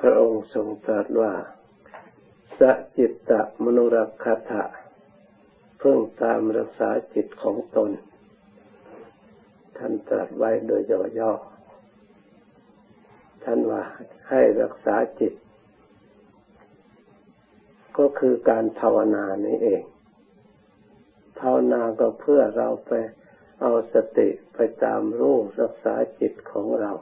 พระองค์ทรงตรัสว่าสจิตตมนุรักขะเพิ่งตามรักษาจิตของตน ท่านตรัสไว้โดยย่อๆท่านว่าให้รักษาจิต ก็คือการภาวนานี้เอง ภาวนาก็เพื่อเราไปเอาสติไปตามรู้รักษาจิตของเรา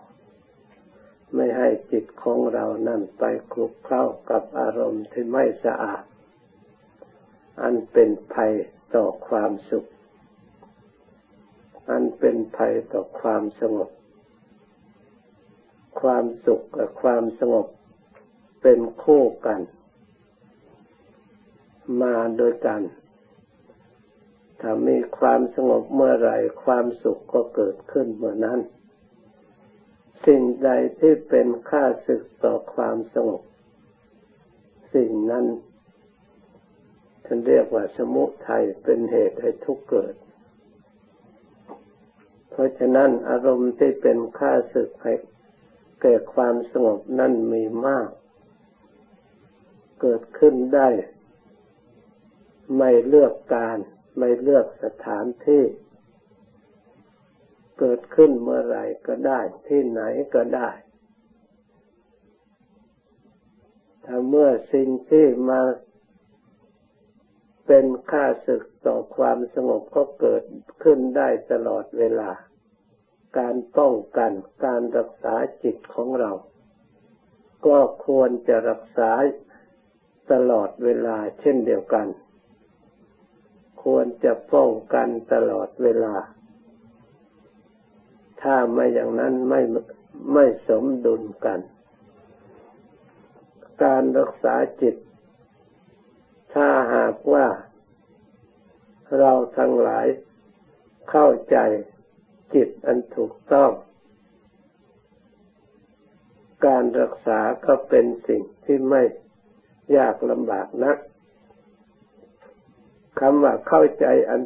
ไม่ให้จิตของเรานั่นไปคลุกเคล้ากับอารมณ์ที่ไม่สะอาด อันเป็นภัยต่อความสุข อันเป็นภัยต่อความสงบ ความสุขกับความสงบเป็นคู่กัน มาโดยกัน ถ้ามีความสงบเมื่อไรความสุขก็เกิดขึ้นเมื่อนั้น สิ่งใดที่เป็นค่าศึกต่อความสงบ สิ่งนั้นท่านเรียกว่าสมุทัยเป็นเหตุให้ทุกข์เกิด เพราะฉะนั้นอารมณ์ที่เป็นค่าศึกให้เกิดความสงบนั่นมีมาก เกิดขึ้นได้ ไม่เลือกการ ไม่เลือกสถานที่ เกิดขึ้นเมื่อไรก็ได้ ที่ไหนก็ได้ถ้าเมื่อสิ่งที่มาเป็นค่าศึกต่อความสงบก็เกิดขึ้นได้ตลอดเวลา การป้องกันการรักษาจิตของเรา ก็ควรจะรักษาตลอดเวลาเช่นเดียวกัน ควรจะป้องกันตลอดเวลา ถ้าไม่อย่างนั้นไม่ไม่สมดุลกัน การรักษาจิต ถ้าหากว่า เราทั้งหลายเข้าใจจิตอันถูกต้อง การรักษาก็เป็นสิ่งที่ไม่ยากลำบากนักคำว่าเข้าใจอัน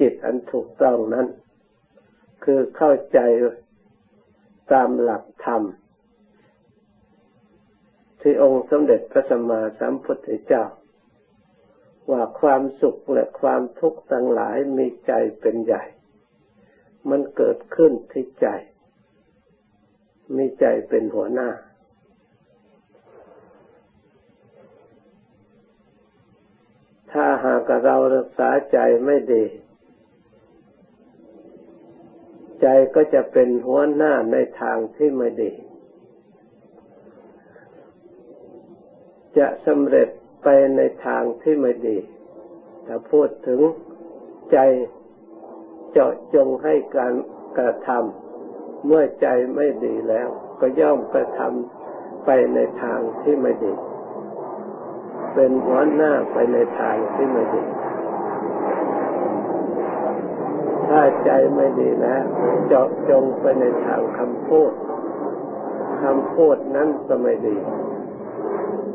จิตอันถูกต้องนั้น คือเข้าใจตามหลักธรรม ที่องค์สมเด็จพระสัมมาสัมพุทธเจ้า ว่าความสุขและความทุกข์ทั้งหลายมีใจเป็นใหญ่ มันเกิดขึ้นที่ใจ มีใจเป็นหัวหน้าถ้าหากเรารักษาใจไม่ดี ใจก็จะเป็นหัวหน้าในทางที่ไม่ดี จะสำเร็จไปในทางที่ไม่ดี ถ้าพูดถึงใจเจาะจงให้การกระทำเมื่อใจไม่ดีแล้ว ก็ย่อมกระทำไปในทางที่ไม่ดี เป็นหัวหน้าไปในทางที่ไม่ดี ถ้าใจไม่ดีแล้วเจาะจงไปในทางคำพูดคำพูดนั้นก็ไม่ดี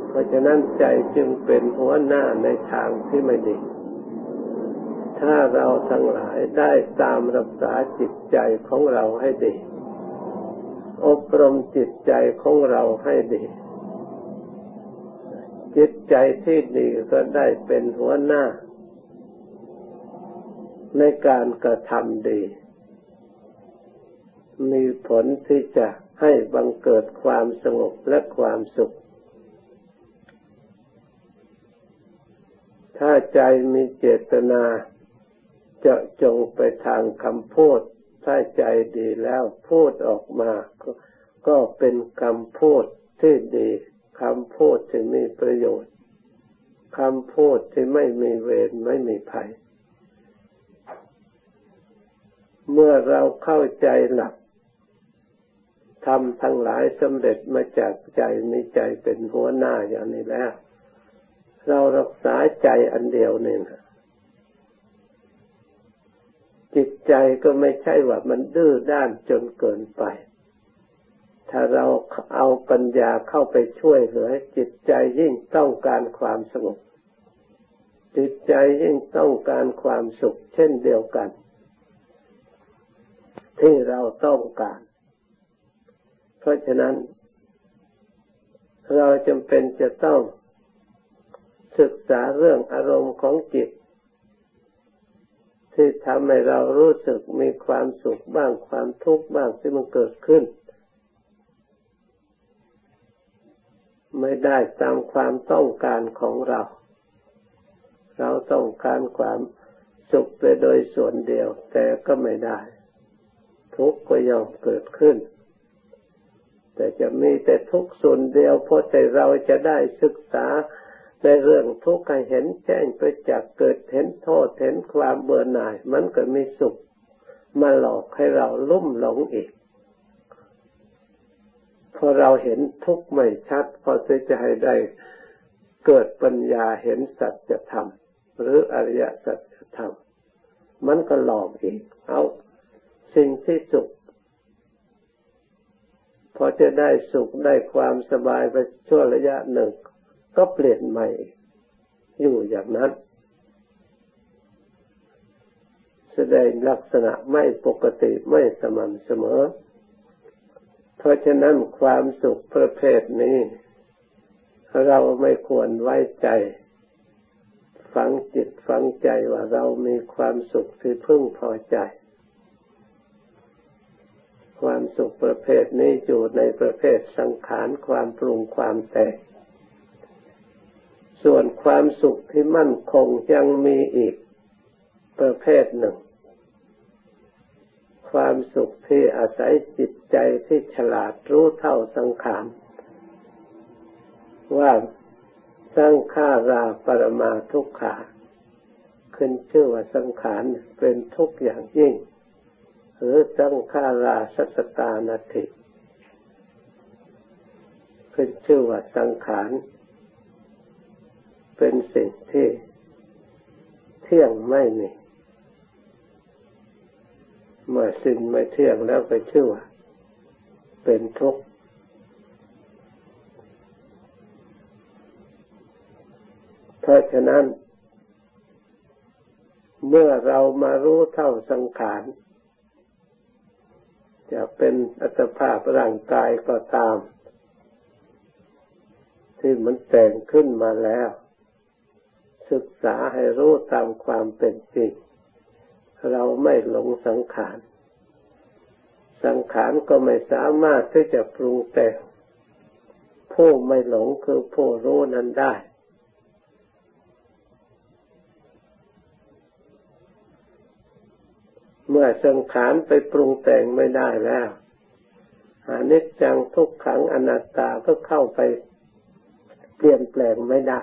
เพราะฉะนั้นใจจึงเป็นหัวหน้าในทางที่ไม่ดี ถ้าเราทั้งหลายได้ตามรักษาจิตใจของเราให้ดี อบรมจิตใจของเราให้ดี จิตใจที่ดีก็ได้เป็นหัวหน้า ในการกระทำดี มีผลที่จะให้บังเกิดความสงบและความสุข ถ้าใจมีเจตนาจะจงไปทางคำพูด ถ้าใจดีแล้วพูดออกมา ก็เป็นคำพูดที่ดีคำพูดที่มีประโยชน์คำพูดที่ไม่มีเวรไม่มีภัย เมื่อเราเข้าใจหลักทำทั้งหลายสำเร็จมาจากใจมีใจเป็นหัวหน้าอย่างนี้แล้ว เรารักษาใจอันเดียวนี่นะจิตใจก็ไม่ใช่ว่ามันดื้อด้านจนเกินไป ถ้าเราเอาปัญญาเข้าไปช่วยเหลือ จิตใจยิ่งต้องการความสงบจิตใจยิ่งต้องการความสุข เช่นเดียวกัน ที่เราต้องการ เพราะฉะนั้น เราจำเป็นจะต้องศึกษาเรื่องอารมณ์ของจิต ที่ทำให้เรารู้สึกมีความสุขบ้างความทุกข์บ้างที่มันเกิดขึ้น ไม่ได้ตามความต้องการของเรา เราต้องการความสุขไปโดยส่วนเดียว แต่ก็ไม่ได้ ทุกข์ก็ย่อมเกิดขึ้น แต่จะมีแต่ทุกข์ส่วนเดียวเพราะแต่เราจะได้ศึกษาในเรื่องทุกข์ให้เห็นแจ้งไปจากเกิดเห็นโทษเห็นความเบื่อหน่าย มันก็มีสุขมาหลอกให้เราลุ่มหลงอีกพอเราเห็นทุกข์ไม่ชัด พอจะให้ได้เกิดปัญญาเห็นสัจธรรมหรืออริยสัจธรรมมันก็หลอกอีก เอา สิ่งที่สุข พอจะได้สุขได้ความสบายไปชั่วระยะหนึ่ง ก็เปลี่ยนใหม่ อยู่อย่างนั้น แสดงลักษณะไม่ปกติไม่สม่ำเสมอ เพราะฉะนั้นความสุขประเภทนี้ เราไม่ควรไว้ใจฝังจิตฝังใจว่าเรามีความสุขที่พึ่งพอใจ ความสุขประเภทนี้อยู่ในประเภทสังขารความปรุงความแต่งส่วนความสุขที่มั่นคงยังมีอีกประเภทหนึ่ง ความสุขที่อาศัยจิตใจที่ฉลาดรู้เท่าสังขารว่าสังขาราปรมาทุกขา ขึ้นชื่อว่าสังขารเป็นทุกอย่างยิ่ง หรือสังขาราสัสตานติขึ้นชื่อว่าสังขาร เป็นสิ่งที่เที่ยงไม่มีเมื่อสิ่งไม่เที่ยงแล้วไปชื่อว่า เป็นทุกข์เพราะฉะนั้น เมื่อเรามารู้เท่าสังขาร จะเป็นอัตภาพร่างกายก็ตาม ที่มันแต่งขึ้นมาแล้ว ศึกษาให้รู้ตามความเป็นจริง เราไม่หลงสังขาร สังขารก็ไม่สามารถที่จะปรุงแต่งผู้ไม่หลงคือผู้รู้นั้นได้ เมื่อสังขารไปปรุงแต่งไม่ได้แล้วอนิจจังทุกขังอนัตตาก็เข้าไปเปลี่ยนแปลงไม่ได้